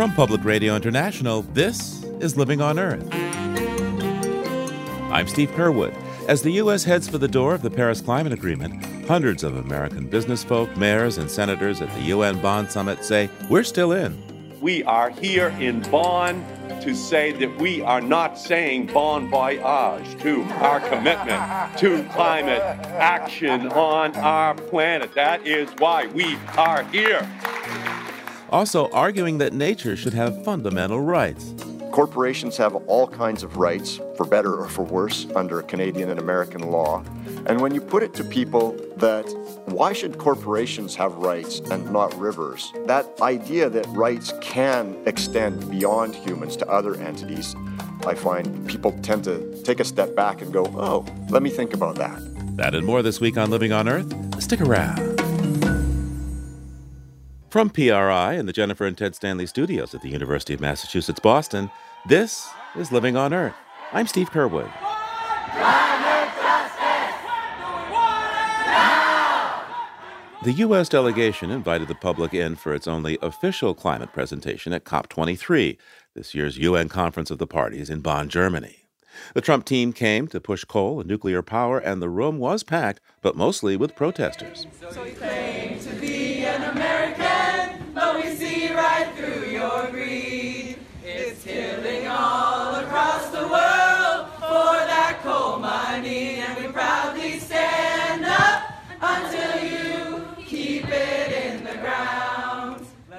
From Public Radio International, this is Living on Earth. I'm Steve Curwood. As the U.S. heads for the door of the Paris Climate Agreement, hundreds of American business folk, mayors, and senators at the UN Bonn Summit say we're still in. We are here in Bonn to say that we are not saying bon voyage to our commitment to climate action on our planet. That is why we are here also arguing that nature should have fundamental rights. Corporations have all kinds of rights, for better or for worse, under Canadian and American law. And when you put it to people that why should corporations have rights and not rivers, that idea that rights can extend beyond humans to other entities, I find people tend to take a step back and go, oh, let me think about that. That and more this week on Living on Earth. Stick around. From PRI and the Jennifer and Ted Stanley studios at the University of Massachusetts Boston, this is Living on Earth. I'm Steve Curwood. The U.S. delegation invited the public in for its only official climate presentation at COP23, this year's UN Conference of the Parties in Bonn, Germany. The Trump team came to push coal and nuclear power, and the room was packed, but mostly with protesters. So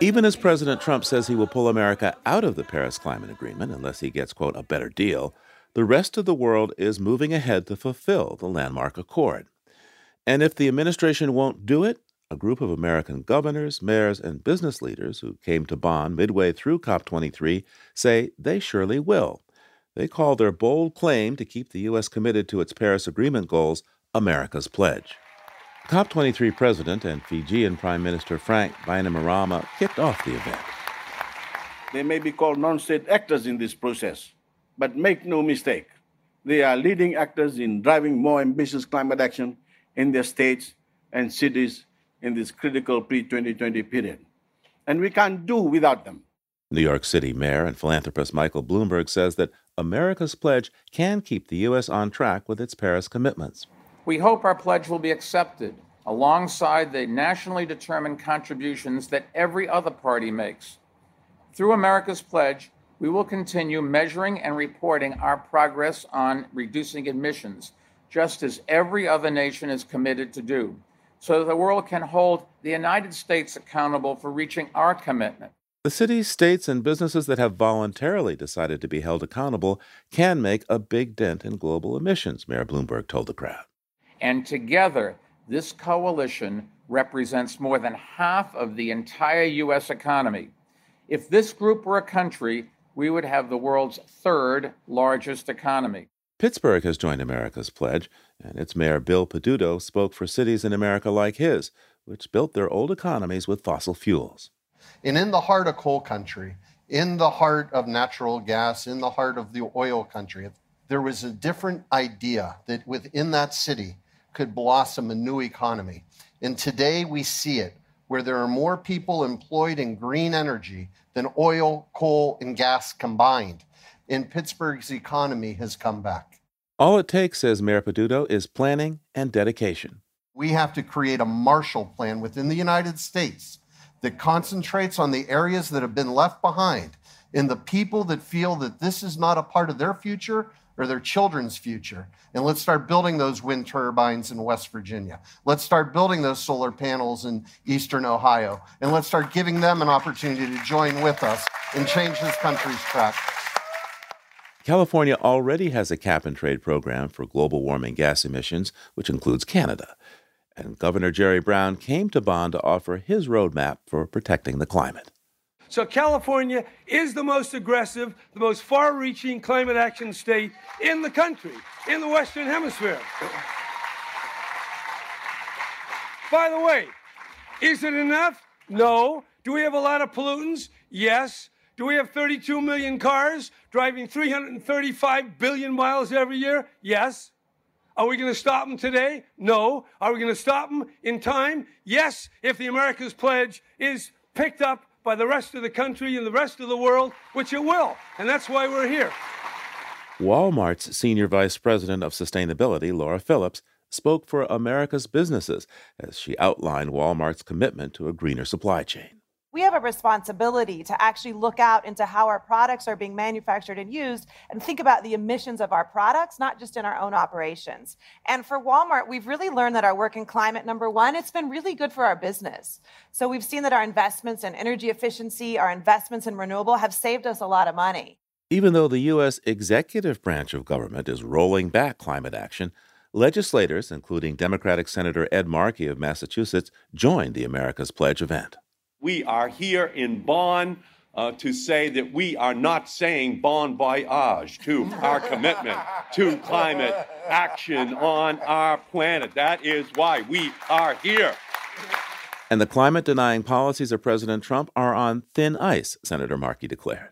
Even as President Trump says he will pull America out of the Paris Climate Agreement unless he gets, quote, a better deal, the rest of the world is moving ahead to fulfill the landmark accord. And if the administration won't do it, a group of American governors, mayors, and business leaders who came to Bonn midway through COP23 say they surely will. They call their bold claim to keep the U.S. committed to its Paris Agreement goals America's Pledge. COP23 President and Fijian Prime Minister Frank Bainimarama kicked off the event. They may be called non state actors in this process, but make no mistake, they are leading actors in driving more ambitious climate action in their states and cities in this critical pre 2020 period. And we can't do without them. New York City Mayor and philanthropist Michael Bloomberg says that America's pledge can keep the U.S. on track with its Paris commitments. We hope our pledge will be accepted alongside the nationally determined contributions that every other party makes. Through America's Pledge, we will continue measuring and reporting our progress on reducing emissions, just as every other nation is committed to do, so that the world can hold the United States accountable for reaching our commitment. The cities, states, and businesses that have voluntarily decided to be held accountable can make a big dent in global emissions, Mayor Bloomberg told the crowd. And together, this coalition represents more than half of the entire U.S. economy. If this group were a country, we would have the world's third largest economy. Pittsburgh has joined America's pledge, and its mayor Bill Peduto spoke for cities in America like his, which built their old economies with fossil fuels. And in the heart of coal country, in the heart of natural gas, in the heart of the oil country, there was a different idea that within that city, could blossom a new economy. And today we see it where there are more people employed in green energy than oil, coal, and gas combined. And Pittsburgh's economy has come back. All it takes, says Mayor Peduto, is planning and dedication. We have to create a Marshall Plan within the United States that concentrates on the areas that have been left behind and the people that feel that this is not a part of their future or their children's future. And let's start building those wind turbines in West Virginia. Let's start building those solar panels in Eastern Ohio. And let's start giving them an opportunity to join with us and change this country's track. California already has a cap and trade program for global warming gas emissions, which includes Canada. And Governor Jerry Brown came to Bonn to offer his roadmap for protecting the climate. So California is the most aggressive, the most far reaching climate action state in the country, in the Western Hemisphere. By the way, is it enough? No. Do we have a lot of pollutants? Yes. Do we have 32 million cars driving 335 billion miles every year? Yes. Are we going to stop them today? No. Are we going to stop them in time? Yes, if the America's Pledge is picked up by the rest of the country and the rest of the world, which it will. And that's why we're here. Walmart's Senior Vice President of Sustainability, Laura Phillips, spoke for America's businesses as she outlined Walmart's commitment to a greener supply chain we have a responsibility to actually look out into how our products are being manufactured and used and think about the emissions of our products, not just in our own operations. And for Walmart, we've really learned that our work in climate, number one, it's been really good for our business. So we've seen that our investments in energy efficiency, our investments in renewable have saved us a lot of money. Even though the U.S. executive branch of government is rolling back climate action, legislators, including Democratic Senator Ed Markey of Massachusetts, joined the America's Pledge event. We are here in Bonn uh, to say that we are not saying bon voyage to our commitment to climate action on our planet. That is why we are here. And the climate denying policies of President Trump are on thin ice, Senator Markey declared.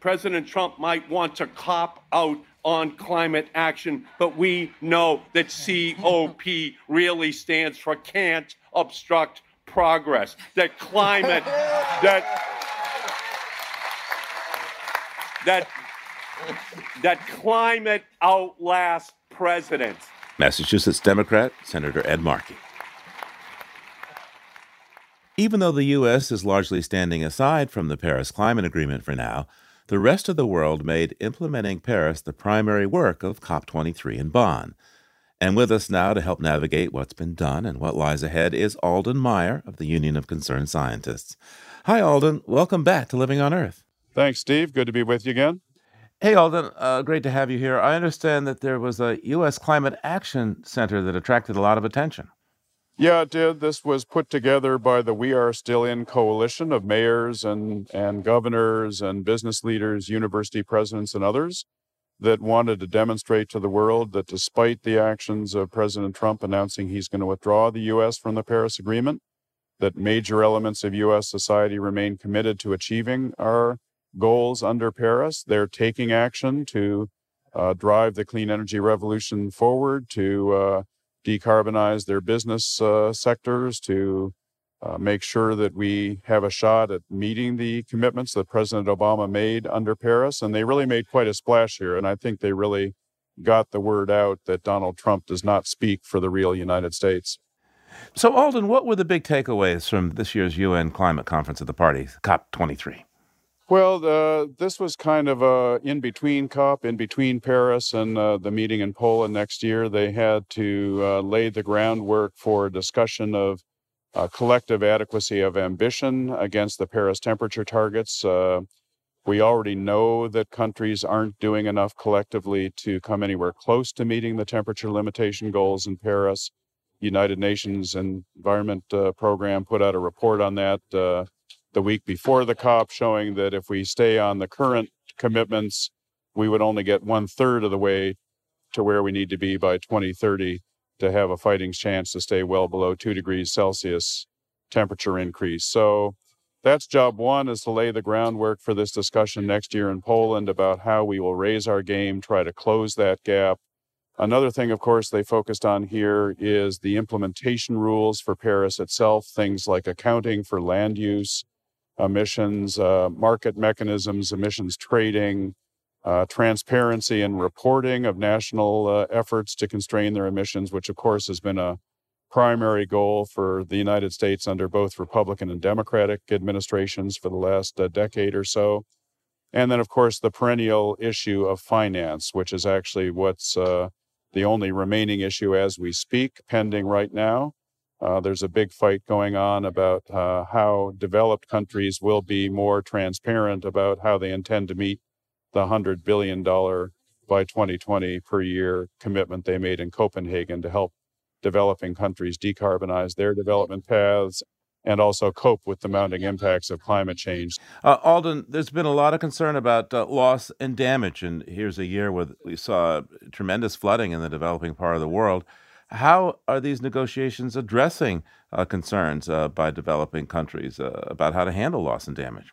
President Trump might want to cop out on climate action, but we know that COP really stands for can't obstruct progress, that climate, that that that climate outlasts presidents. Massachusetts Democrat Senator Ed Markey. Even though the U.S. is largely standing aside from the Paris Climate Agreement for now, the rest of the world made implementing Paris the primary work of COP23 in Bonn. And with us now to help navigate what's been done and what lies ahead is Alden Meyer of the Union of Concerned Scientists. Hi, Alden. Welcome back to Living on Earth. Thanks, Steve. Good to be with you again. Hey, Alden. Uh, great to have you here. I understand that there was a U.S. Climate Action Center that attracted a lot of attention. Yeah, it did. This was put together by the We Are Still In coalition of mayors and, and governors and business leaders, university presidents, and others that wanted to demonstrate to the world that despite the actions of President Trump announcing he's going to withdraw the U.S. from the Paris Agreement, that major elements of U.S. society remain committed to achieving our goals under Paris. They're taking action to uh, drive the clean energy revolution forward, to uh, decarbonize their business uh, sectors, to uh, make sure that we have a shot at meeting the commitments that President Obama made under Paris. And they really made quite a splash here. And I think they really got the word out that Donald Trump does not speak for the real United States. So, Alden, what were the big takeaways from this year's UN climate conference of the party, COP23? Well, uh, this was kind of a in between COP, in between Paris and uh, the meeting in Poland next year. They had to uh, lay the groundwork for a discussion of uh, collective adequacy of ambition against the Paris temperature targets. Uh, we already know that countries aren't doing enough collectively to come anywhere close to meeting the temperature limitation goals in Paris. United Nations Environment uh, Program put out a report on that uh, the week before the COP, showing that if we stay on the current commitments, we would only get one third of the way to where we need to be by 2030 to have a fighting chance to stay well below two degrees Celsius temperature increase. So that's job one is to lay the groundwork for this discussion next year in Poland about how we will raise our game, try to close that gap. Another thing, of course, they focused on here is the implementation rules for Paris itself, things like accounting for land use, emissions, uh, market mechanisms, emissions trading, uh, transparency and reporting of national uh, efforts to constrain their emissions, which of course has been a primary goal for the United States under both Republican and Democratic administrations for the last uh, decade or so. And then, of course, the perennial issue of finance, which is actually what's uh, the only remaining issue as we speak, pending right now. Uh, there's a big fight going on about uh, how developed countries will be more transparent about how they intend to meet the $100 billion by 2020 per year commitment they made in Copenhagen to help developing countries decarbonize their development paths and also cope with the mounting impacts of climate change. Uh, Alden, there's been a lot of concern about uh, loss and damage, and here's a year where we saw tremendous flooding in the developing part of the world. How are these negotiations addressing uh, concerns uh, by developing countries uh, about how to handle loss and damage?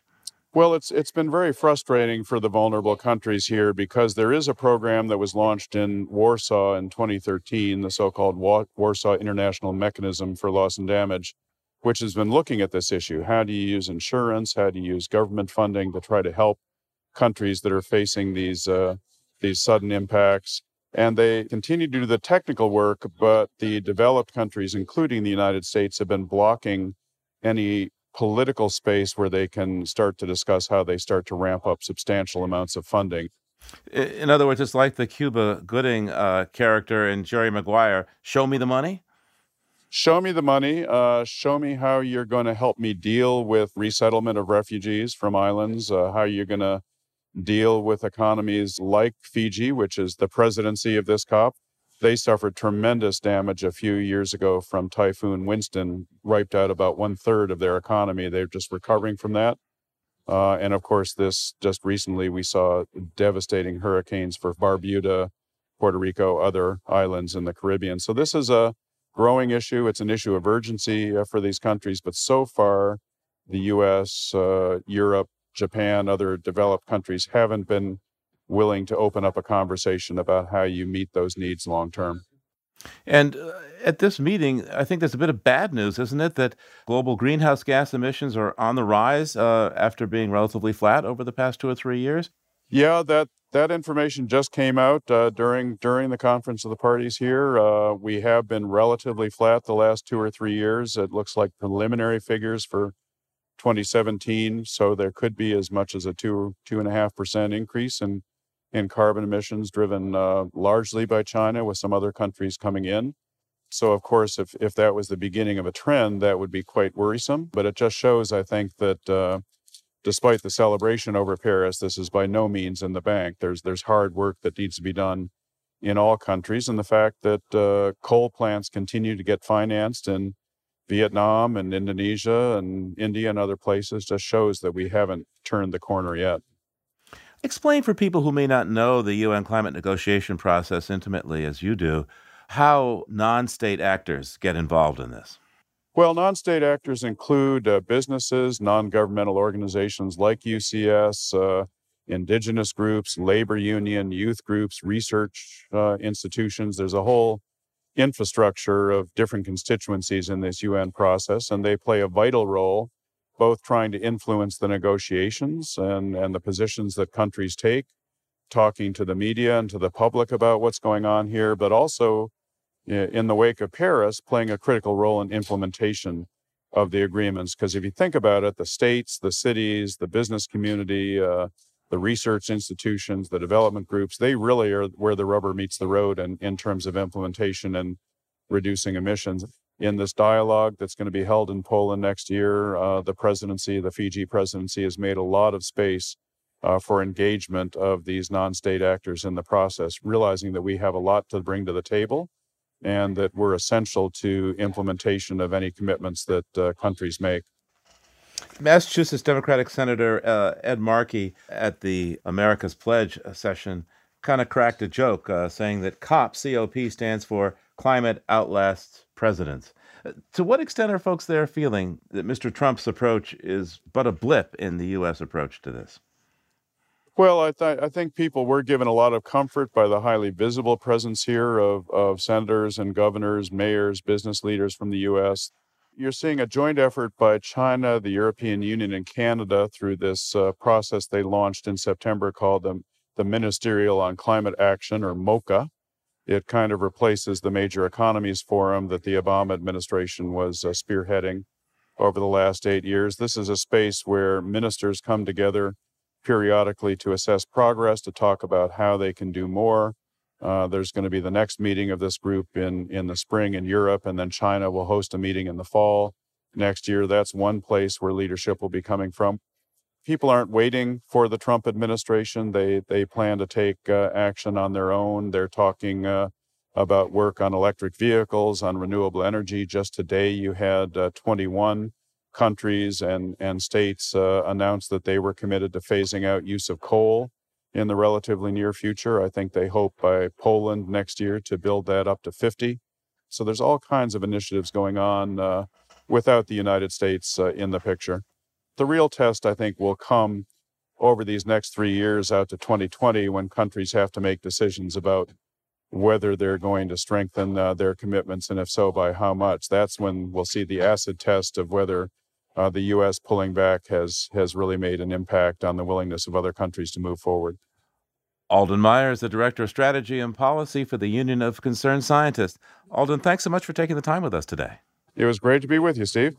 Well, it's it's been very frustrating for the vulnerable countries here because there is a program that was launched in Warsaw in 2013, the so-called Warsaw International Mechanism for Loss and Damage, which has been looking at this issue. How do you use insurance? How do you use government funding to try to help countries that are facing these uh, these sudden impacts? And they continue to do the technical work, but the developed countries, including the United States, have been blocking any political space where they can start to discuss how they start to ramp up substantial amounts of funding. In other words, it's like the Cuba Gooding uh, character in Jerry Maguire show me the money. Show me the money. Uh, show me how you're going to help me deal with resettlement of refugees from islands, uh, how you're going to deal with economies like Fiji, which is the presidency of this COP. They suffered tremendous damage a few years ago from Typhoon Winston, wiped out about one third of their economy. They're just recovering from that. Uh, and of course, this just recently we saw devastating hurricanes for Barbuda, Puerto Rico, other islands in the Caribbean. So this is a growing issue. It's an issue of urgency uh, for these countries. But so far, the U.S., uh, Europe, Japan, other developed countries haven't been willing to open up a conversation about how you meet those needs long term. And uh, at this meeting, I think there's a bit of bad news, isn't it? That global greenhouse gas emissions are on the rise uh, after being relatively flat over the past two or three years. Yeah, that that information just came out uh, during during the conference of the parties here. Uh, we have been relatively flat the last two or three years. It looks like preliminary figures for 2017, so there could be as much as a two two and a half percent increase in in carbon emissions, driven uh, largely by China, with some other countries coming in. So, of course, if, if that was the beginning of a trend, that would be quite worrisome. But it just shows, I think, that uh, despite the celebration over Paris, this is by no means in the bank. There's there's hard work that needs to be done in all countries, and the fact that uh, coal plants continue to get financed in Vietnam and Indonesia and India and other places just shows that we haven't turned the corner yet. Explain for people who may not know the UN climate negotiation process intimately as you do, how non state actors get involved in this. Well, non state actors include uh, businesses, non governmental organizations like UCS, uh, indigenous groups, labor union, youth groups, research uh, institutions. There's a whole infrastructure of different constituencies in this UN process, and they play a vital role both trying to influence the negotiations and, and the positions that countries take, talking to the media and to the public about what's going on here, but also in the wake of Paris, playing a critical role in implementation of the agreements. Because if you think about it, the states, the cities, the business community, uh, the research institutions, the development groups, they really are where the rubber meets the road in, in terms of implementation and reducing emissions in this dialogue that's going to be held in Poland next year. Uh, the presidency, the Fiji presidency, has made a lot of space uh, for engagement of these non state actors in the process, realizing that we have a lot to bring to the table and that we're essential to implementation of any commitments that uh, countries make. Massachusetts Democratic Senator uh, Ed Markey at the America's Pledge session kind of cracked a joke uh, saying that COP, COP stands for Climate Outlasts Presidents. Uh, to what extent are folks there feeling that Mr. Trump's approach is but a blip in the U.S. approach to this? Well, I, th- I think people were given a lot of comfort by the highly visible presence here of, of senators and governors, mayors, business leaders from the U.S. You're seeing a joint effort by China, the European Union, and Canada through this uh, process they launched in September called the, the Ministerial on Climate Action, or MOCA. It kind of replaces the Major Economies Forum that the Obama administration was uh, spearheading over the last eight years. This is a space where ministers come together periodically to assess progress, to talk about how they can do more. Uh, there's going to be the next meeting of this group in, in the spring in Europe, and then China will host a meeting in the fall next year. That's one place where leadership will be coming from people aren't waiting for the Trump administration. They they plan to take uh, action on their own. They're talking uh, about work on electric vehicles, on renewable energy. Just today, you had uh, 21 countries and and states uh, announce that they were committed to phasing out use of coal in the relatively near future. I think they hope by Poland next year to build that up to 50. So there's all kinds of initiatives going on uh, without the United States uh, in the picture the real test, I think, will come over these next three years out to 2020 when countries have to make decisions about whether they're going to strengthen uh, their commitments, and if so, by how much. That's when we'll see the acid test of whether uh, the U.S. pulling back has has really made an impact on the willingness of other countries to move forward. Alden Meyer is the Director of Strategy and Policy for the Union of Concerned Scientists. Alden, thanks so much for taking the time with us today. It was great to be with you, Steve.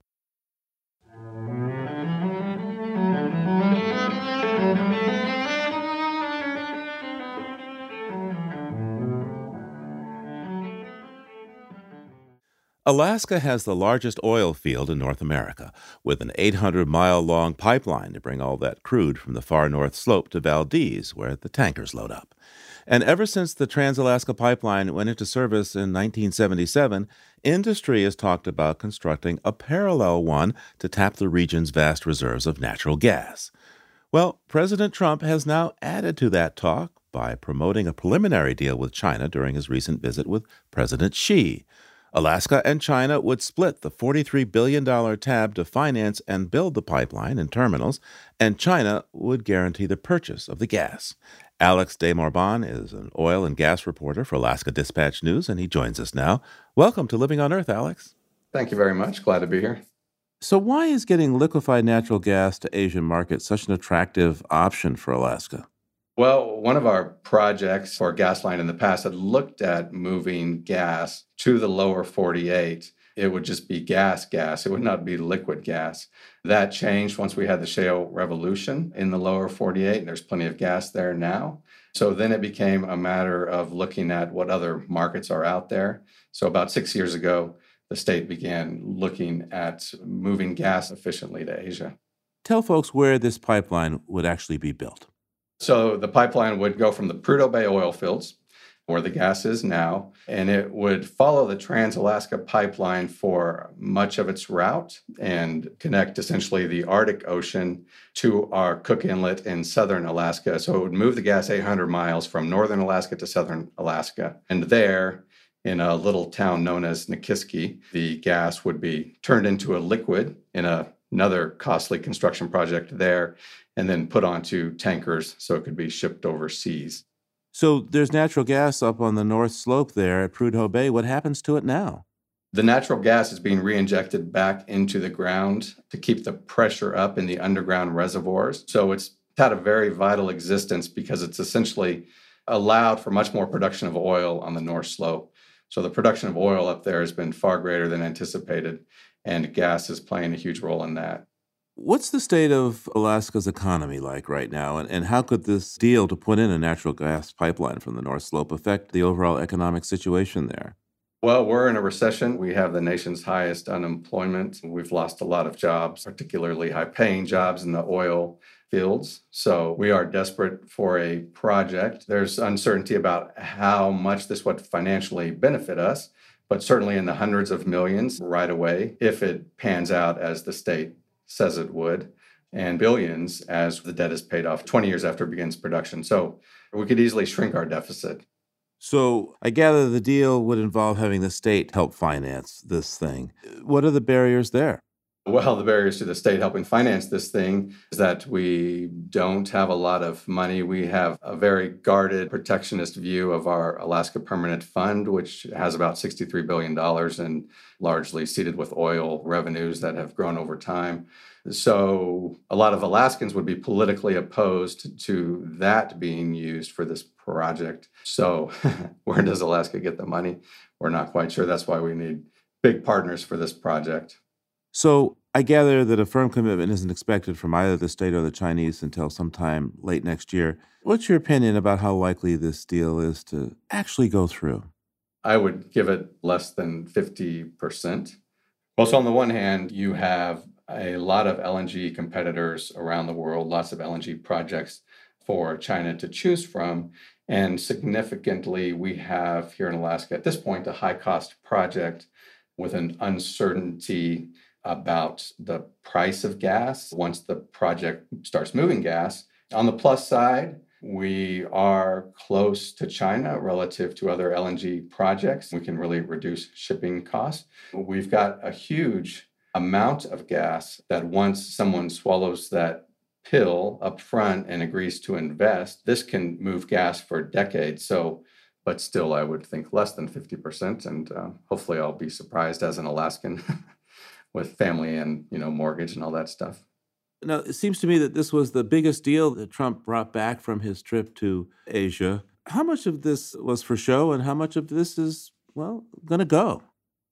Alaska has the largest oil field in North America, with an 800 mile long pipeline to bring all that crude from the far north slope to Valdez, where the tankers load up. And ever since the Trans Alaska Pipeline went into service in 1977, industry has talked about constructing a parallel one to tap the region's vast reserves of natural gas. Well, President Trump has now added to that talk by promoting a preliminary deal with China during his recent visit with President Xi. Alaska and China would split the $43 billion tab to finance and build the pipeline and terminals, and China would guarantee the purchase of the gas. Alex de Marban is an oil and gas reporter for Alaska Dispatch News, and he joins us now. Welcome to Living on Earth, Alex. Thank you very much. Glad to be here. So, why is getting liquefied natural gas to Asian markets such an attractive option for Alaska? Well, one of our projects for Gasline in the past had looked at moving gas to the lower 48. It would just be gas, gas. It would not be liquid gas. That changed once we had the shale revolution in the lower 48. There's plenty of gas there now. So then it became a matter of looking at what other markets are out there. So about six years ago, the state began looking at moving gas efficiently to Asia. Tell folks where this pipeline would actually be built. So the pipeline would go from the Prudhoe Bay oil fields, where the gas is now, and it would follow the Trans Alaska pipeline for much of its route and connect essentially the Arctic Ocean to our Cook Inlet in southern Alaska. So it would move the gas 800 miles from northern Alaska to southern Alaska. And there, in a little town known as Nikiski, the gas would be turned into a liquid in a, another costly construction project there and then put onto tankers so it could be shipped overseas. So there's natural gas up on the north slope there at Prudhoe Bay. What happens to it now? The natural gas is being reinjected back into the ground to keep the pressure up in the underground reservoirs. So it's had a very vital existence because it's essentially allowed for much more production of oil on the north slope. So the production of oil up there has been far greater than anticipated, and gas is playing a huge role in that. What's the state of Alaska's economy like right now? And, and how could this deal to put in a natural gas pipeline from the North Slope affect the overall economic situation there? Well, we're in a recession. We have the nation's highest unemployment. We've lost a lot of jobs, particularly high paying jobs in the oil fields. So we are desperate for a project. There's uncertainty about how much this would financially benefit us, but certainly in the hundreds of millions right away if it pans out as the state says it would, and billions as the debt is paid off 20 years after it begins production. So we could easily shrink our deficit. So I gather the deal would involve having the state help finance this thing. What are the barriers there? Well, the barriers to the state helping finance this thing is that we don't have a lot of money. We have a very guarded, protectionist view of our Alaska Permanent Fund, which has about $63 billion and largely seeded with oil revenues that have grown over time. So, a lot of Alaskans would be politically opposed to that being used for this project. So, where does Alaska get the money? We're not quite sure. That's why we need big partners for this project. So I gather that a firm commitment isn't expected from either the state or the Chinese until sometime late next year. What's your opinion about how likely this deal is to actually go through? I would give it less than 50%. Well, so on the one hand, you have a lot of LNG competitors around the world, lots of LNG projects for China to choose from. And significantly, we have here in Alaska at this point a high cost project with an uncertainty about the price of gas once the project starts moving gas. On the plus side, we are close to China relative to other LNG projects. We can really reduce shipping costs. We've got a huge amount of gas that once someone swallows that pill up front and agrees to invest, this can move gas for decades. So, but still, I would think less than 50%. And uh, hopefully, I'll be surprised as an Alaskan with family and, you know, mortgage and all that stuff. Now, it seems to me that this was the biggest deal that Trump brought back from his trip to Asia. How much of this was for show and how much of this is, well, going to go?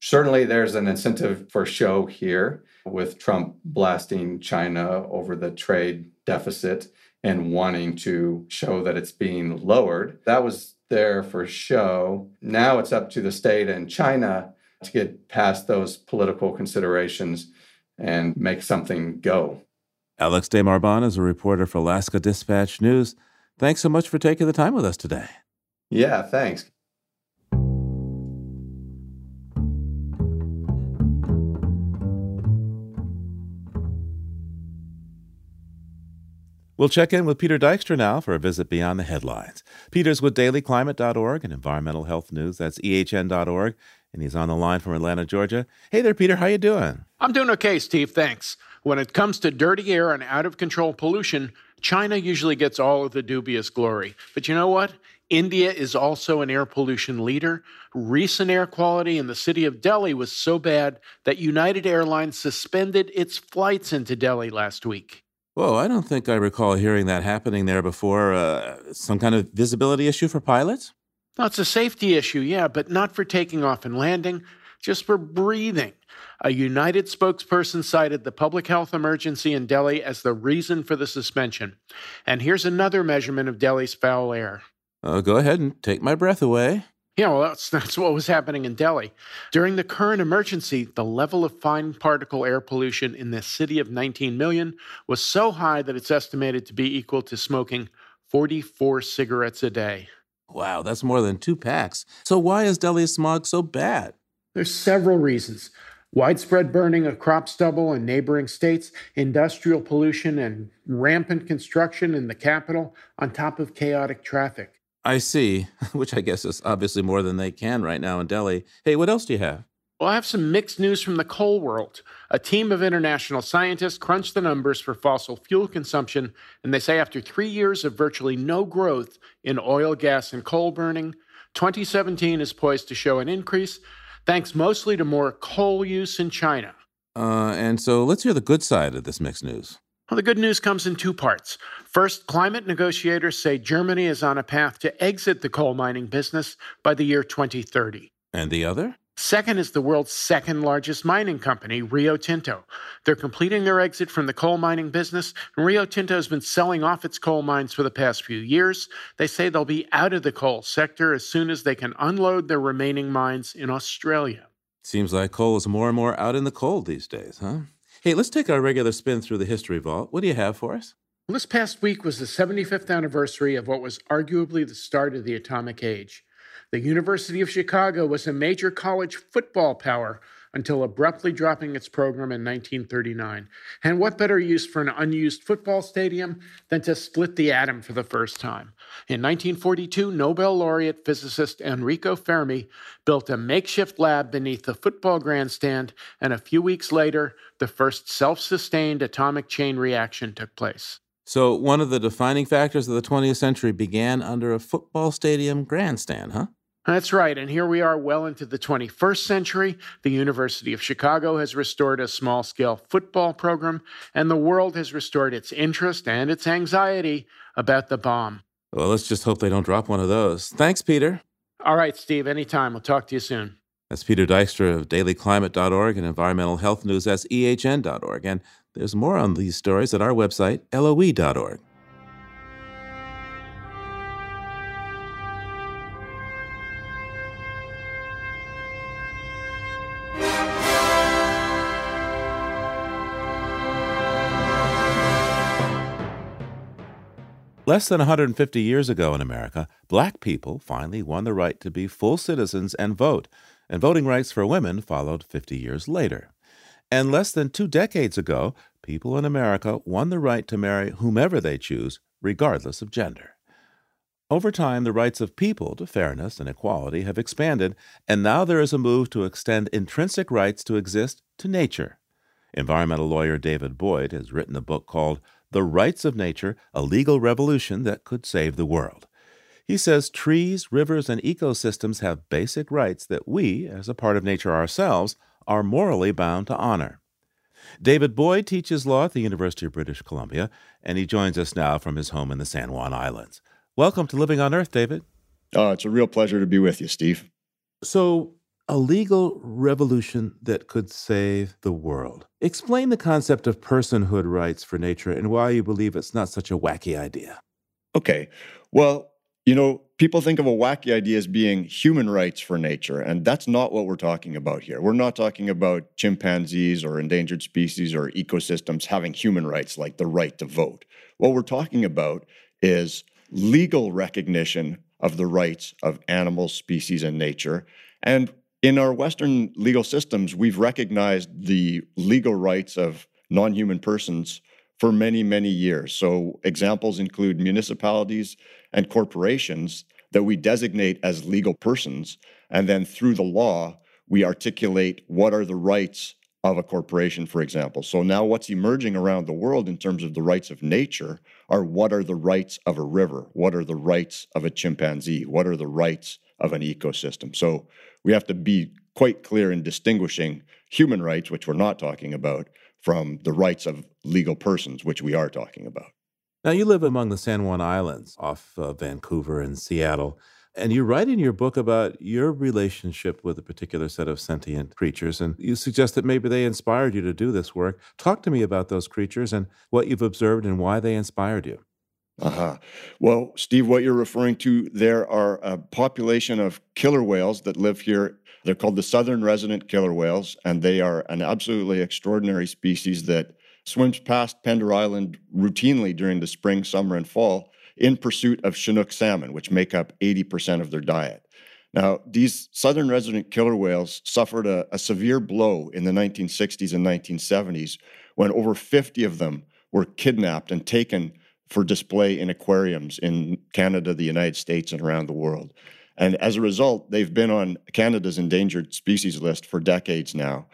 Certainly, there's an incentive for show here with Trump blasting China over the trade deficit and wanting to show that it's being lowered. That was there for show. Now it's up to the state and China to get past those political considerations and make something go. Alex de Marban is a reporter for Alaska Dispatch News. Thanks so much for taking the time with us today. Yeah, thanks. We'll check in with Peter Dykstra now for a visit beyond the headlines. Peter's with dailyclimate.org and environmental health news. That's ehn.org. And he's on the line from Atlanta, Georgia. Hey there, Peter. How you doing? I'm doing okay, Steve. Thanks. When it comes to dirty air and out of control pollution, China usually gets all of the dubious glory. But you know what? India is also an air pollution leader. Recent air quality in the city of Delhi was so bad that United Airlines suspended its flights into Delhi last week. Whoa, I don't think I recall hearing that happening there before. Uh, some kind of visibility issue for pilots? No, it's a safety issue, yeah, but not for taking off and landing, just for breathing. A United spokesperson cited the public health emergency in Delhi as the reason for the suspension. And here's another measurement of Delhi's foul air. Uh, go ahead and take my breath away. Yeah, well, that's, that's what was happening in Delhi. During the current emergency, the level of fine particle air pollution in the city of 19 million was so high that it's estimated to be equal to smoking 44 cigarettes a day. Wow, that's more than two packs. So, why is Delhi smog so bad? There's several reasons widespread burning of crop stubble in neighboring states, industrial pollution, and rampant construction in the capital, on top of chaotic traffic. I see, which I guess is obviously more than they can right now in Delhi. Hey, what else do you have? Well, I have some mixed news from the coal world. A team of international scientists crunched the numbers for fossil fuel consumption, and they say after three years of virtually no growth in oil, gas, and coal burning, 2017 is poised to show an increase, thanks mostly to more coal use in China. Uh, and so let's hear the good side of this mixed news. Well, the good news comes in two parts. First, climate negotiators say Germany is on a path to exit the coal mining business by the year 2030. And the other? Second is the world's second largest mining company, Rio Tinto. They're completing their exit from the coal mining business, and Rio Tinto has been selling off its coal mines for the past few years. They say they'll be out of the coal sector as soon as they can unload their remaining mines in Australia. Seems like coal is more and more out in the cold these days, huh? Hey, let's take our regular spin through the history vault. What do you have for us? Well, this past week was the 75th anniversary of what was arguably the start of the atomic age. The University of Chicago was a major college football power until abruptly dropping its program in 1939. And what better use for an unused football stadium than to split the atom for the first time? In 1942, Nobel laureate physicist Enrico Fermi built a makeshift lab beneath the football grandstand, and a few weeks later, the first self sustained atomic chain reaction took place. So, one of the defining factors of the 20th century began under a football stadium grandstand, huh? That's right. And here we are well into the 21st century. The University of Chicago has restored a small scale football program, and the world has restored its interest and its anxiety about the bomb. Well, let's just hope they don't drop one of those. Thanks, Peter. All right, Steve. Anytime. We'll talk to you soon. That's Peter Dykstra of dailyclimate.org and environmental health news. That's ehn.org. And there's more on these stories at our website, loe.org. Less than 150 years ago in America, black people finally won the right to be full citizens and vote, and voting rights for women followed 50 years later. And less than two decades ago, people in America won the right to marry whomever they choose, regardless of gender. Over time, the rights of people to fairness and equality have expanded, and now there is a move to extend intrinsic rights to exist to nature. Environmental lawyer David Boyd has written a book called The Rights of Nature A Legal Revolution That Could Save the World. He says trees, rivers, and ecosystems have basic rights that we, as a part of nature ourselves, are morally bound to honor. David Boyd teaches law at the University of British Columbia, and he joins us now from his home in the San Juan Islands. Welcome to Living on Earth, David. Oh, it's a real pleasure to be with you, Steve. So, a legal revolution that could save the world. Explain the concept of personhood rights for nature and why you believe it's not such a wacky idea. Okay. Well, you know, people think of a wacky idea as being human rights for nature, and that's not what we're talking about here. We're not talking about chimpanzees or endangered species or ecosystems having human rights like the right to vote. What we're talking about is legal recognition of the rights of animals, species, and nature. And in our Western legal systems, we've recognized the legal rights of non human persons for many, many years. So, examples include municipalities and corporations that we designate as legal persons. And then through the law, we articulate what are the rights of a corporation, for example. So now what's emerging around the world in terms of the rights of nature are what are the rights of a river? What are the rights of a chimpanzee? What are the rights of an ecosystem? So we have to be quite clear in distinguishing human rights, which we're not talking about, from the rights of legal persons, which we are talking about. Now, you live among the San Juan Islands off uh, Vancouver and Seattle. And you write in your book about your relationship with a particular set of sentient creatures, and you suggest that maybe they inspired you to do this work. Talk to me about those creatures and what you've observed and why they inspired you. Uh-huh. Well, Steve, what you're referring to there are a population of killer whales that live here. They're called the southern resident killer whales, and they are an absolutely extraordinary species that swims past Pender Island routinely during the spring, summer, and fall in pursuit of Chinook salmon, which make up 80% of their diet. Now, these southern resident killer whales suffered a, a, severe blow in the 1960s and 1970s when over 50 of them were kidnapped and taken for display in aquariums in Canada, the United States, and around the world. And as a result, they've been on Canada's endangered species list for decades now.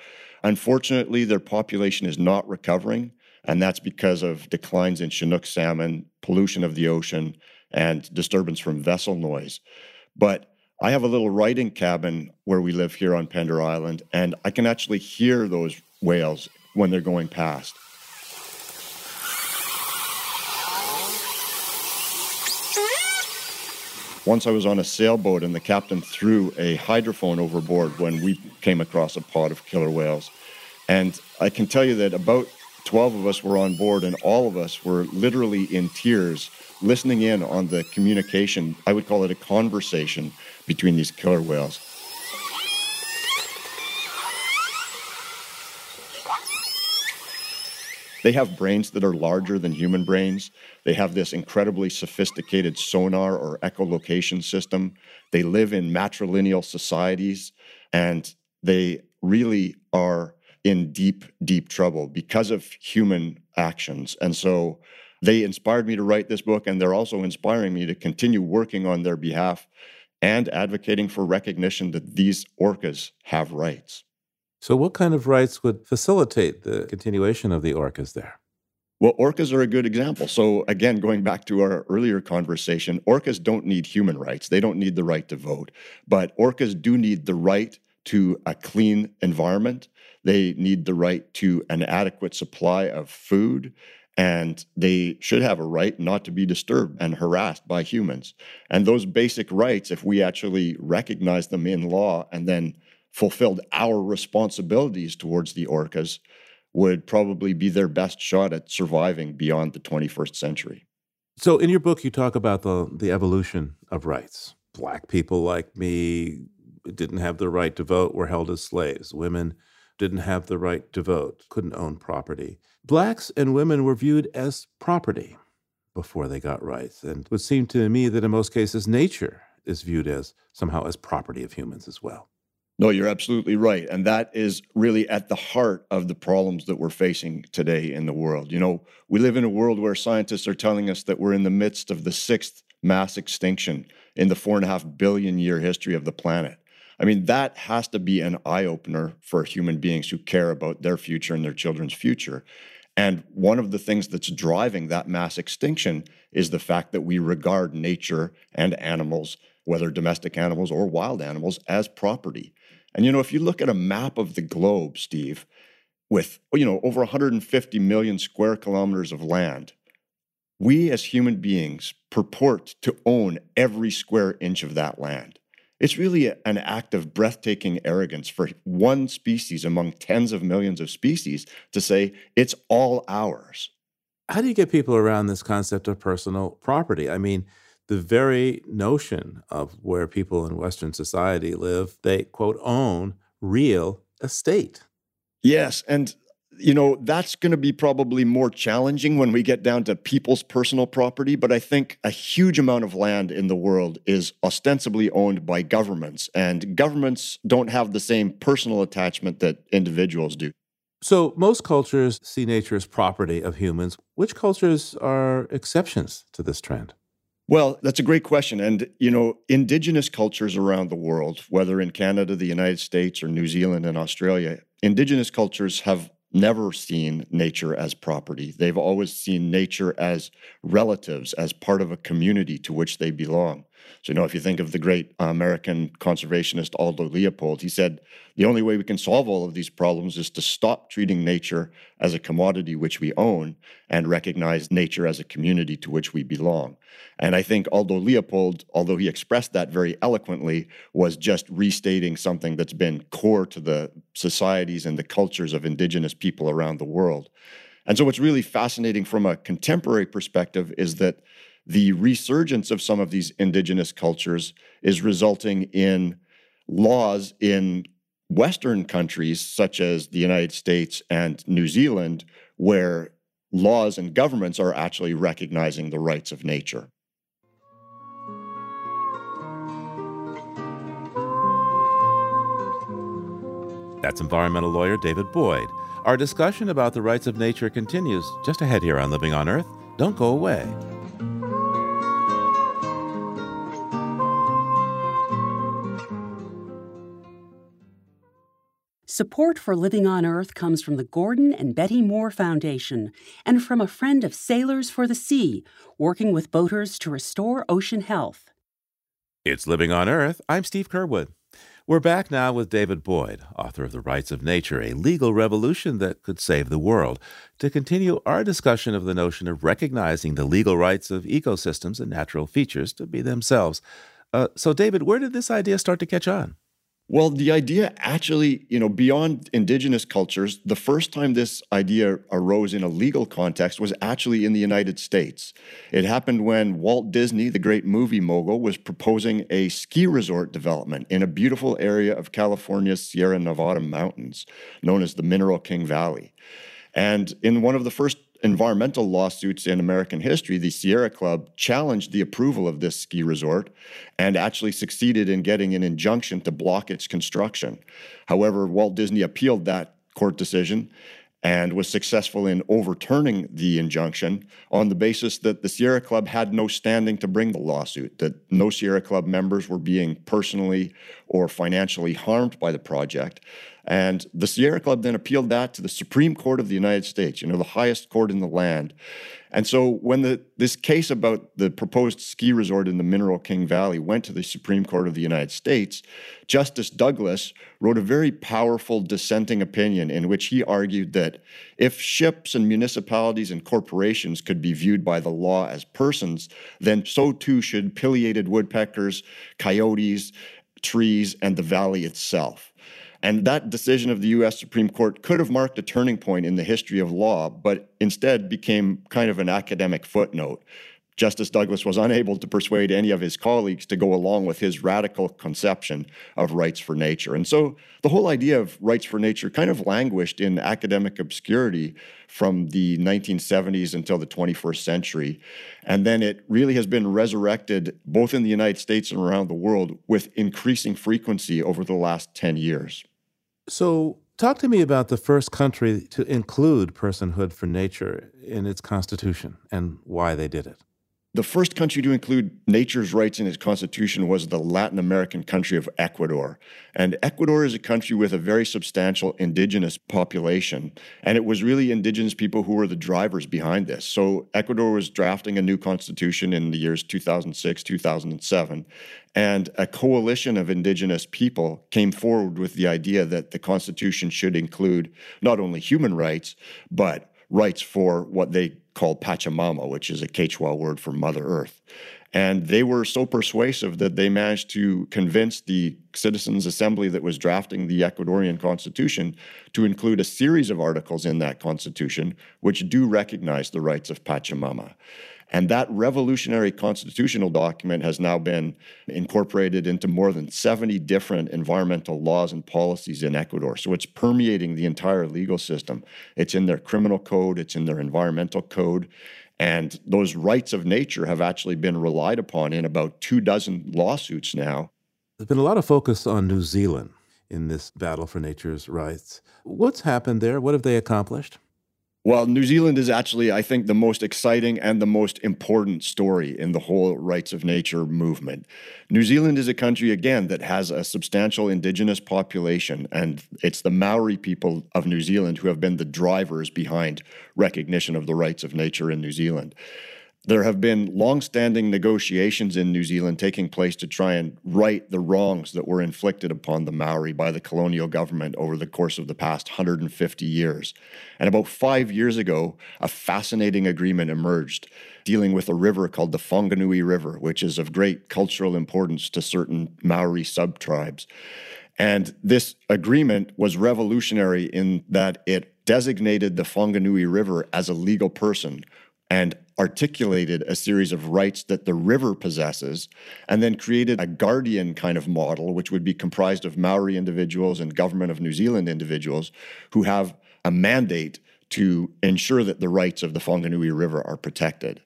Unfortunately, their population is not recovering. And that's because of declines in Chinook salmon, pollution of the ocean, and disturbance from vessel noise. But I have a little writing cabin where we live here on Pender Island, and I can actually hear those whales when they're going past. Once I was on a sailboat and the captain threw a hydrophone overboard when we came across a pod of killer whales. And I can tell you that about 12 of us were on board, and all of us were literally in tears listening in on the communication. I would call it a conversation between these killer whales. They have brains that are larger than human brains. They have this incredibly sophisticated sonar or echolocation system. They live in matrilineal societies, and they really are in deep, deep trouble because of human actions. And so they inspired me to write this book, and they're also inspiring me to continue working on their behalf and advocating for recognition that these orcas have rights. So, what kind of rights would facilitate the continuation of the orcas there? Well, orcas are a good example. So, again, going back to our earlier conversation, orcas don't need human rights. They don't need the right to vote. But orcas do need the right to a clean environment. They need the right to an adequate supply of food. And they should have a right not to be disturbed and harassed by humans. And those basic rights, if we actually recognize them in law and then fulfilled our responsibilities towards the orcas, would probably be their best shot at surviving beyond the 21st century. So, in your book, you talk about the, the evolution of rights. Black people like me didn't have the right to vote, were held as slaves. Women didn't have the right to vote, couldn't own property. Blacks and women were viewed as property before they got rights. And it would seem to me that in most cases, nature is viewed as somehow as property of humans as well. No, you're absolutely right. And that is really at the heart of the problems that we're facing today in the world. You know, we live in a world where scientists are telling us that we're in the midst of the sixth mass extinction in the four and a half billion year history of the planet. I mean, that has to be an eye opener for human beings who care about their future and their children's future. And one of the things that's driving that mass extinction is the fact that we regard nature and animals, whether domestic animals or wild animals, as property. And you know, if you look at a map of the globe, Steve, with you know over 150 million square kilometers of land, we as human beings purport to own every square inch of that land. It's really an act of breathtaking arrogance for one species among tens of millions of species to say it's all ours. How do you get people around this concept of personal property? I mean, the very notion of where people in Western society live, they quote, own real estate. Yes. And, you know, that's going to be probably more challenging when we get down to people's personal property. But I think a huge amount of land in the world is ostensibly owned by governments, and governments don't have the same personal attachment that individuals do. So, most cultures see nature as property of humans. Which cultures are exceptions to this trend? Well, that's a great question. And, you know, indigenous cultures around the world, whether in Canada, the United States, or New Zealand and Australia, indigenous cultures have never seen nature as property. They've always seen nature as relatives, as part of a community to which they belong. So, you know, if you think of the great uh, American conservationist Aldo Leopold, he said the only way we can solve all of these problems is to stop treating nature as a commodity which we own and recognize nature as a community to which we belong. And I think Aldo Leopold, although he expressed that very eloquently, was just restating something that's been core to the societies and the cultures of indigenous people around the world. And so, what's really fascinating from a contemporary perspective is that the resurgence of some of these indigenous cultures is resulting in laws in Western countries, such as the United States and New Zealand, where laws and governments are actually recognizing the rights of nature. That's environmental lawyer David Boyd. Our discussion about the rights of nature continues just ahead here on Living on Earth. Don't go away. Support for Living on Earth comes from the Gordon and Betty Moore Foundation and from a friend of Sailors for the Sea, working with boaters to restore ocean health. It's Living on Earth. I'm Steve Curwood. We're back now with David Boyd, author of The Rights of Nature, a legal revolution that could save the world, to continue our discussion of the notion of recognizing the legal rights of ecosystems and natural features to be themselves. Uh, so, David, where did this idea start to catch on? Well, the idea actually, you know, beyond indigenous cultures, the first time this idea arose in a legal context was actually in the United States. It happened when Walt Disney, the great movie mogul, was proposing a ski resort development in a beautiful area of California's Sierra Nevada mountains, known as the Mineral King Valley. And in one of the first environmental lawsuits in American history, the Sierra Club challenged the approval of this ski resort and actually succeeded in getting an injunction to block its construction. However, Walt Disney appealed that court decision and was successful in overturning the injunction on the basis that the Sierra Club had no standing to bring the lawsuit, that no Sierra Club members were being personally or financially harmed by the project. And the Sierra Club then appealed that to the Supreme Court of the United States, you know, the highest court in the land. And so when the, this case about the proposed ski resort in the Mineral King Valley went to the Supreme Court of the United States, Justice Douglas wrote a very powerful dissenting opinion in which he argued that if ships and municipalities and corporations could be viewed by the law as persons, then so too should pileated woodpeckers, coyotes, trees, and the valley itself. And that decision of the US Supreme Court could have marked a turning point in the history of law, but instead became kind of an academic footnote. Justice Douglas was unable to persuade any of his colleagues to go along with his radical conception of rights for nature. And so the whole idea of rights for nature kind of languished in academic obscurity from the 1970s until the 21st century. And then it really has been resurrected both in the United States and around the world with increasing frequency over the last 10 years. So, talk to me about the first country to include personhood for nature in its constitution and why they did it. The first country to include nature's rights in its constitution was the Latin American country of Ecuador. And Ecuador is a country with a very substantial indigenous population. And it was really indigenous people who were the drivers behind this. So Ecuador was drafting a new constitution in the years 2006, 2007. And a coalition of indigenous people came forward with the idea that the constitution should include not only human rights, but rights for what they call Pachamama, which is a Quechua word for Mother Earth. And they were so persuasive that they managed to convince the Citizens Assembly that was drafting the Ecuadorian Constitution to include a series of articles in that Constitution which do recognize the rights of Pachamama. And that revolutionary constitutional document has now been incorporated into more than 70 different environmental laws and policies in Ecuador. So it's permeating the entire legal system. It's in their criminal code, it's in their environmental code. And those rights of nature have actually been relied upon in about two dozen lawsuits now. There's been a lot of focus on New Zealand in this battle for nature's rights. What's happened there? What have they accomplished? Well, New Zealand is actually, I think, the most exciting and the most important story in the whole rights of nature movement. New Zealand is a country, again, that has a substantial indigenous population, and it's the Maori people of New Zealand who have been the drivers behind recognition of the rights of nature in New Zealand. There have been long-standing negotiations in New Zealand taking place to try and right the wrongs that were inflicted upon the Maori by the colonial government over the course of the past 150 years. And about five years ago, a fascinating agreement emerged dealing with a river called the Whanganui River, which is of great cultural importance to certain Maori subtribes. And this agreement was revolutionary in that it designated the Whanganui River as a legal person and articulated a series of rights that the river possesses, and then created a guardian kind of model, which would be comprised of Maori individuals and government of New Zealand individuals who have a mandate to ensure that the rights of the Whanganui River are protected.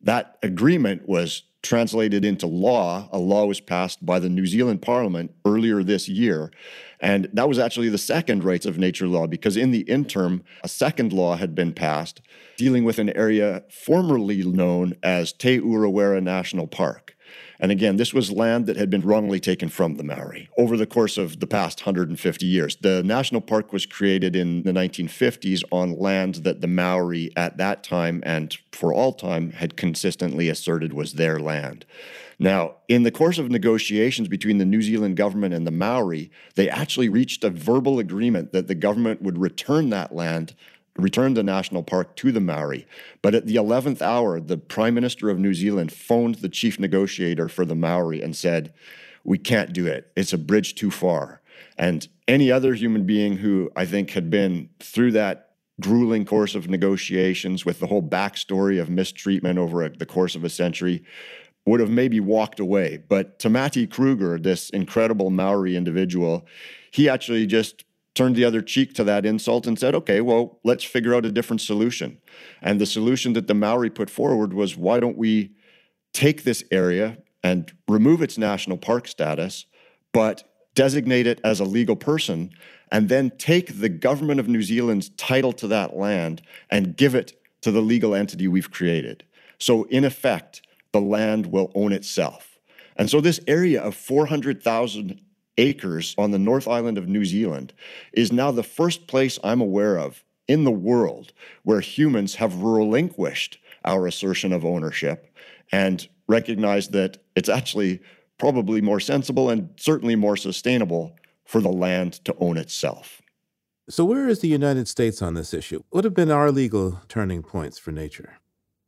That agreement was translated into law. A law was passed by the New Zealand Parliament earlier this year. And that was actually the second rights of nature law because in the interim, a second law had been passed dealing with an area formerly known as Te Urewera National Park. And again, this was land that had been wrongly taken from the Maori over the course of the past 150 years. The national park was created in the 1950s on land that the Maori at that time and for all time had consistently asserted was their land. Now, in the course of negotiations between the New Zealand government and the Maori, they actually reached a verbal agreement that the government would return that land returned the national park to the Maori. But at the 11th hour, the Prime Minister of New Zealand phoned the chief negotiator for the Maori and said, We can't do it. It's a bridge too far. And any other human being who I think had been through that grueling course of negotiations with the whole backstory of mistreatment over the course of a century would have maybe walked away. But Tamati Kruger, this incredible Maori individual, he actually just turned the other cheek to that insult and said, okay, well, let's figure out a different solution. And the solution that the Maori put forward was why don't we take this area and remove its national park status, but designate it as a legal person, and then take the government of New Zealand's title to that land and give it to the legal entity we've created. So, in effect, the land will own itself. And so, this area of 400,000 acres on the North Island of New Zealand is now the first place I'm aware of in the world where humans have relinquished our assertion of ownership and recognized that it's actually probably more sensible and certainly more sustainable for the land to own itself. So, where is the United States on this issue? What have been our legal turning points for nature?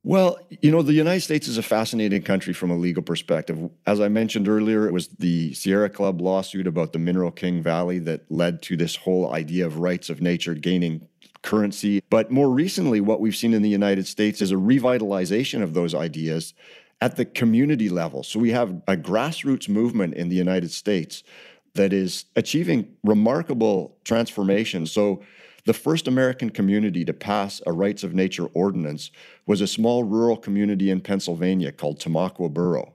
Well, you know, the United States is a fascinating country from a legal perspective. As I mentioned earlier, it was the Sierra Club lawsuit about the Mineral King Valley that led to this whole idea of rights of nature gaining currency. But more recently, what we've seen in the United States is a revitalization of those ideas at the community level. So we have a grassroots movement in the United States that is achieving remarkable transformation. So the first American community to pass a rights of nature ordinance was a small rural community in Pennsylvania called Tamaqua Borough.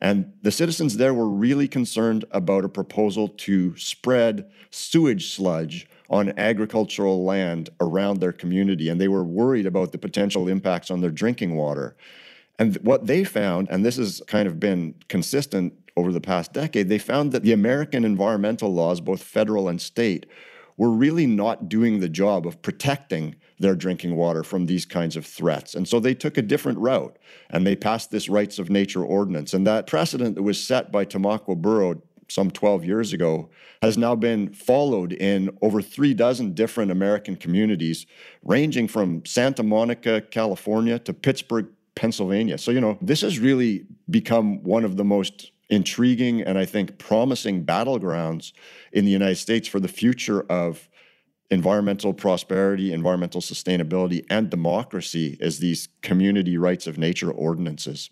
And the citizens there were really concerned about a proposal to spread sewage sludge on agricultural land around their community. And they were worried about the potential impacts on their drinking water. And what they found, and this has kind of been consistent over the past decade, they found that the American environmental laws, both federal and state, were really not doing the job of protecting their drinking water from these kinds of threats. And so they took a different route and they passed this rights of nature ordinance. And that precedent that was set by Tamaqua Borough some 12 years ago has now been followed in over three dozen different American communities, ranging from Santa Monica, California to Pittsburgh, Pennsylvania. So, you know, this has really become one of the most intriguing and I think promising battlegrounds in the United States for the future of environmental prosperity, environmental sustainability, and democracy as these community rights of nature ordinances.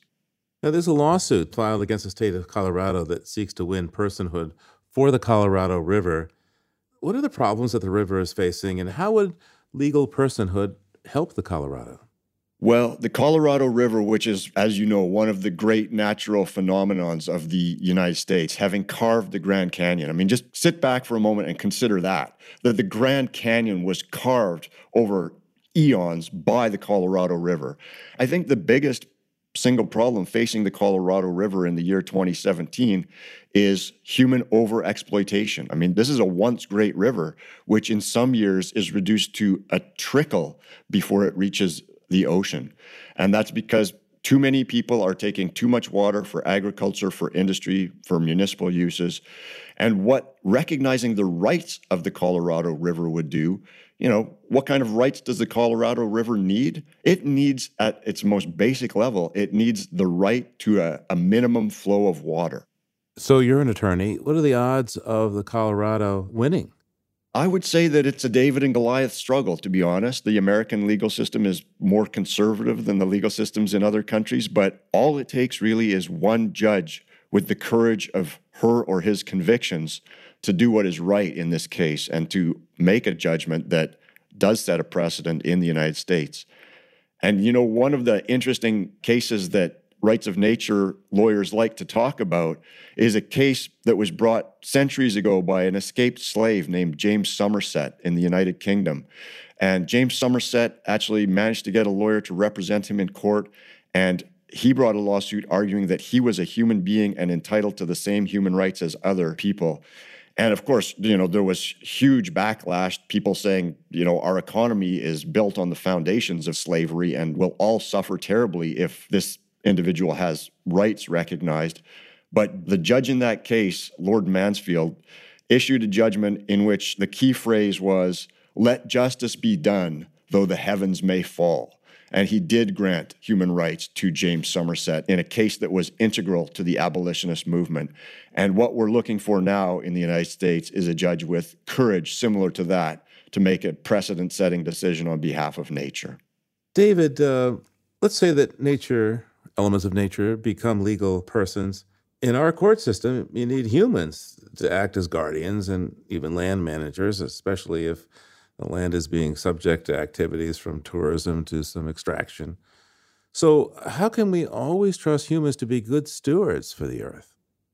Now, there's a lawsuit filed against the state of Colorado that seeks to win personhood for the Colorado River. What are the problems that the river is facing, and how would legal personhood help the Colorado? Well, the Colorado River, which is, as you know, one of the great natural phenomenons of the United States, having carved the Grand Canyon. I mean, just sit back for a moment and consider that, that the Grand Canyon was carved over eons by the Colorado River. I think the biggest single problem facing the Colorado River in the year 2017 is human overexploitation. I mean, this is a once great river, which in some years is reduced to a trickle before it reaches the ocean. And that's because too many people are taking too much water for agriculture, for industry, for municipal uses. And what recognizing the rights of the Colorado River would do, you know, what kind of rights does the Colorado River need? It needs, at its most basic level, it needs the right to a, a minimum flow of water. So you're an attorney. What are the odds of the Colorado winning? I would say that it's a David and Goliath struggle, to be honest. The American legal system is more conservative than the legal systems in other countries, but all it takes really is one judge with the courage of her or his convictions to do what is right in this case and to make a judgment that does set a precedent in the United States. And, you know, one of the interesting cases that rights of nature lawyers like to talk about is a case that was brought centuries ago by an escaped slave named James Somerset in the United Kingdom. And James Somerset actually managed to get a lawyer to represent him in court. And he brought a lawsuit arguing that he was a human being and entitled to the same human rights as other people. And of course, you know, there was huge backlash, people saying, you know, our economy is built on the foundations of slavery and we'll all suffer terribly if this individual has rights recognized. But the judge in that case, Lord Mansfield, issued a judgment in which the key phrase was, let justice be done, though the heavens may fall. And he did grant human rights to James Somerset in a case that was integral to the abolitionist movement. And what we're looking for now in the United States is a judge with courage similar to that to make a precedent setting decision on behalf of nature. David, uh, let's say that nature elements of nature become legal persons. In our court system, you need humans to act as guardians and even land managers, especially if the land is being subject to activities from tourism to some extraction. So, how can we always trust humans to be good stewards for the earth?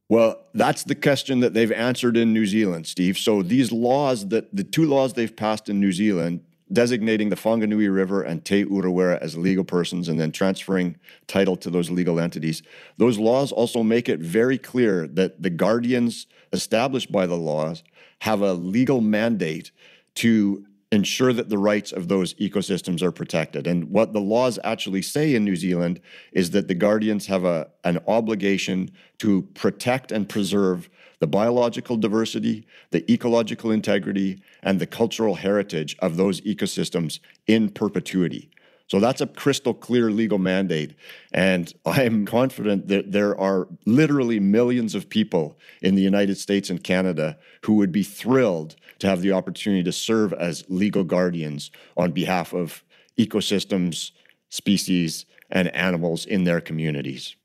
Well, that's the question that they've answered in New Zealand, Steve. So, these laws that the two laws they've passed in New Zealand designating the Whanganui River and Te Urewera as legal persons and then transferring title to those legal entities. Those laws also make it very clear that the guardians established by the laws have a legal mandate to ensure that the rights of those ecosystems are protected. And what the laws actually say in New Zealand is that the guardians have a, an obligation to protect and preserve the biological diversity, the ecological integrity, and the cultural heritage of those ecosystems in perpetuity. So that's a crystal clear legal mandate. And I'm confident that there are literally millions of people in the United States and Canada who would be thrilled to have the opportunity to serve as legal guardians on behalf of ecosystems, species, and animals in their communities.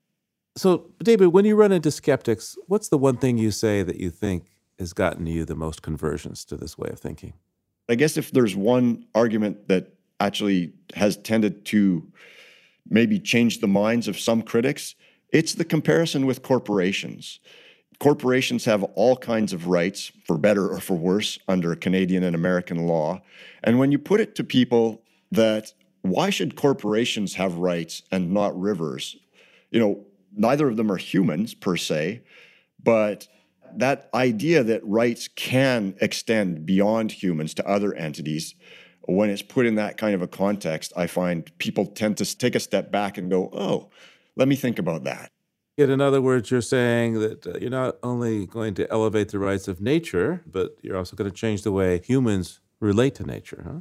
So, David, when you run into skeptics, what's the one thing you say that you think has gotten you the most conversions to this way of thinking? I guess if there's one argument that actually has tended to maybe change the minds of some critics, it's the comparison with corporations. Corporations have all kinds of rights, for better or for worse, under Canadian and American law. And when you put it to people that why should corporations have rights and not rivers? You know, neither of them are humans per se, but that idea that rights can extend beyond humans to other entities when it's put in that kind of a context, I find people tend to take a step back and go, oh, let me think about that. In other words, you're saying that uh, you're not only going to elevate the rights of nature, but you're also going to change the way humans relate to nature, huh?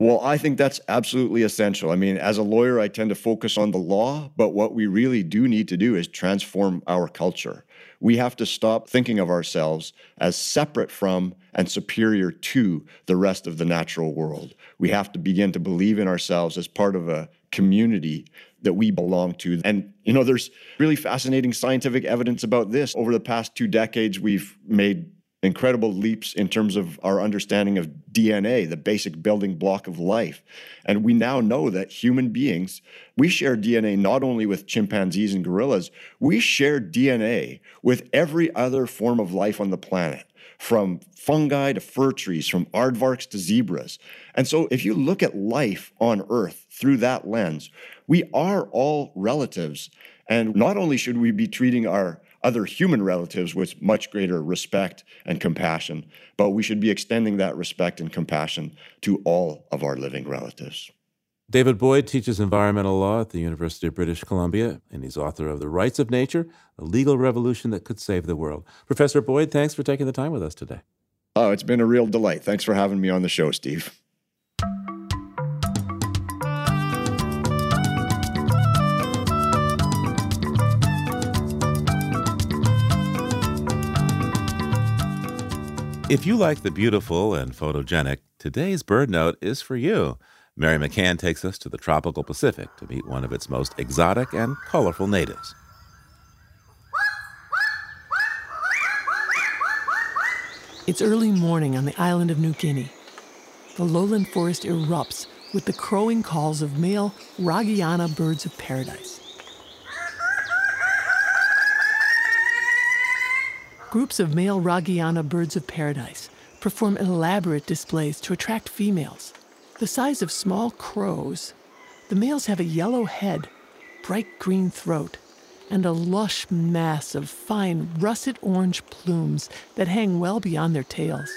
Well, I think that's absolutely essential. I mean, as a lawyer, I tend to focus on the law, but what we really do need to do is transform our culture. We have to stop thinking of ourselves as separate from and superior to the rest of the natural world. We have to begin to believe in ourselves as part of a community that we belong to. And, you know, there's really fascinating scientific evidence about this. Over the past two decades, we've made incredible leaps in terms of our understanding of DNA, the basic building block of life. And we now know that human beings, we share DNA not only with chimpanzees and gorillas, we share DNA with every other form of life on the planet, from fungi to fir trees, from aardvarks to zebras. And so if you look at life on Earth through that lens, we are all relatives. And not only should we be treating our other human relatives with much greater respect and compassion, but we should be extending that respect and compassion to all of our living relatives. David Boyd teaches environmental law at the University of British Columbia, and he's author of The Rights of Nature, a legal revolution that could save the world. Professor Boyd, thanks for taking the time with us today. Oh, it's been a real delight. Thanks for having me on the show, Steve. If you like the beautiful and photogenic, today's BirdNote is for you. Mary McCann takes us to the tropical Pacific to meet one of its most exotic and colorful natives. It's early morning on the island of New Guinea. The lowland forest erupts with the crowing calls of male Raggiana birds of paradise. Groups of male Raggiana birds of paradise perform elaborate displays to attract females. The size of small crows, the males have a yellow head, bright green throat, and a lush mass of fine russet orange plumes that hang well beyond their tails.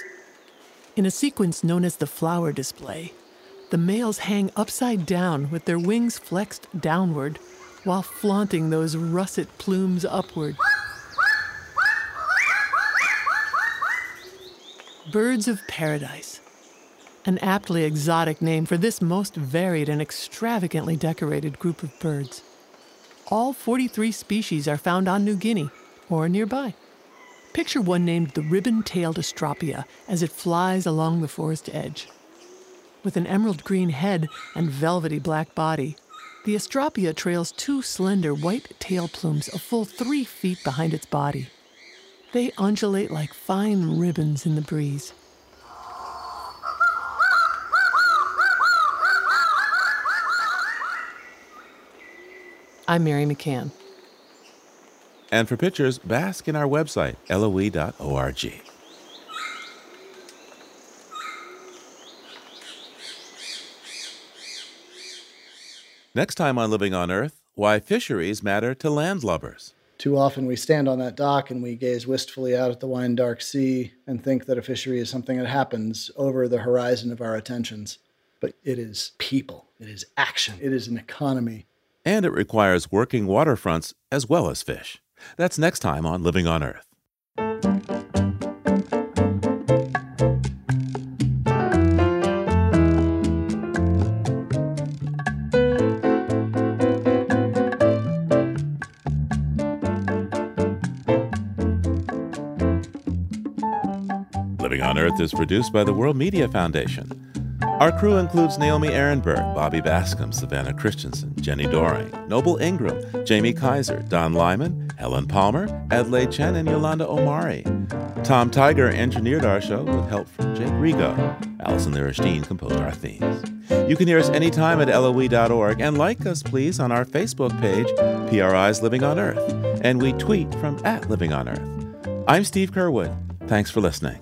In a sequence known as the flower display, the males hang upside down with their wings flexed downward while flaunting those russet plumes upward. Birds of Paradise. An aptly exotic name for this most varied and extravagantly decorated group of birds. All 43 species are found on New Guinea or nearby. Picture one named the ribbon tailed Astrapia as it flies along the forest edge. With an emerald green head and velvety black body, the Astrapia trails two slender white tail plumes a full three feet behind its body. They undulate like fine ribbons in the breeze. I'm Mary McCann. And for pictures, bask in our website, loe.org. Next time on Living on Earth, why fisheries matter to landlubbers. Too often we stand on that dock and we gaze wistfully out at the wine dark sea and think that a fishery is something that happens over the horizon of our attentions. But it is people, it is action, it is an economy. And it requires working waterfronts as well as fish. That's next time on Living on Earth. On Earth is produced by the World Media Foundation. Our crew includes Naomi Arenberg, Bobby Bascomb, Savannah Christensen, Jenni Doering, Noble Ingram, Jamie Kaiser, Don Lyman, Helen Palmer, Adelaide Chen, and Yolanda Omari. Tom Tiger engineered our show with help from Jake Rigo. Allison Lirish Dean composed our themes. You can hear us anytime at LOE.org and like us, please, on our Facebook page, PRI's Living on Earth. And we tweet from at Living on Earth. I'm Steve Curwood. Thanks for listening.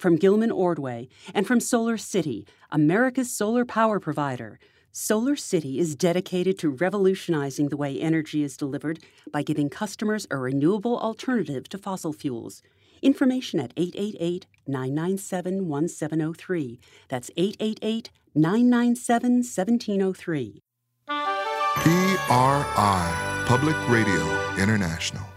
from Gilman Ordway, and from SolarCity, America's solar power provider. SolarCity is dedicated to revolutionizing the way energy is delivered by giving customers a renewable alternative to fossil fuels. Information at 888 997 1703. That's 888 997 1703. PRI, Public Radio International.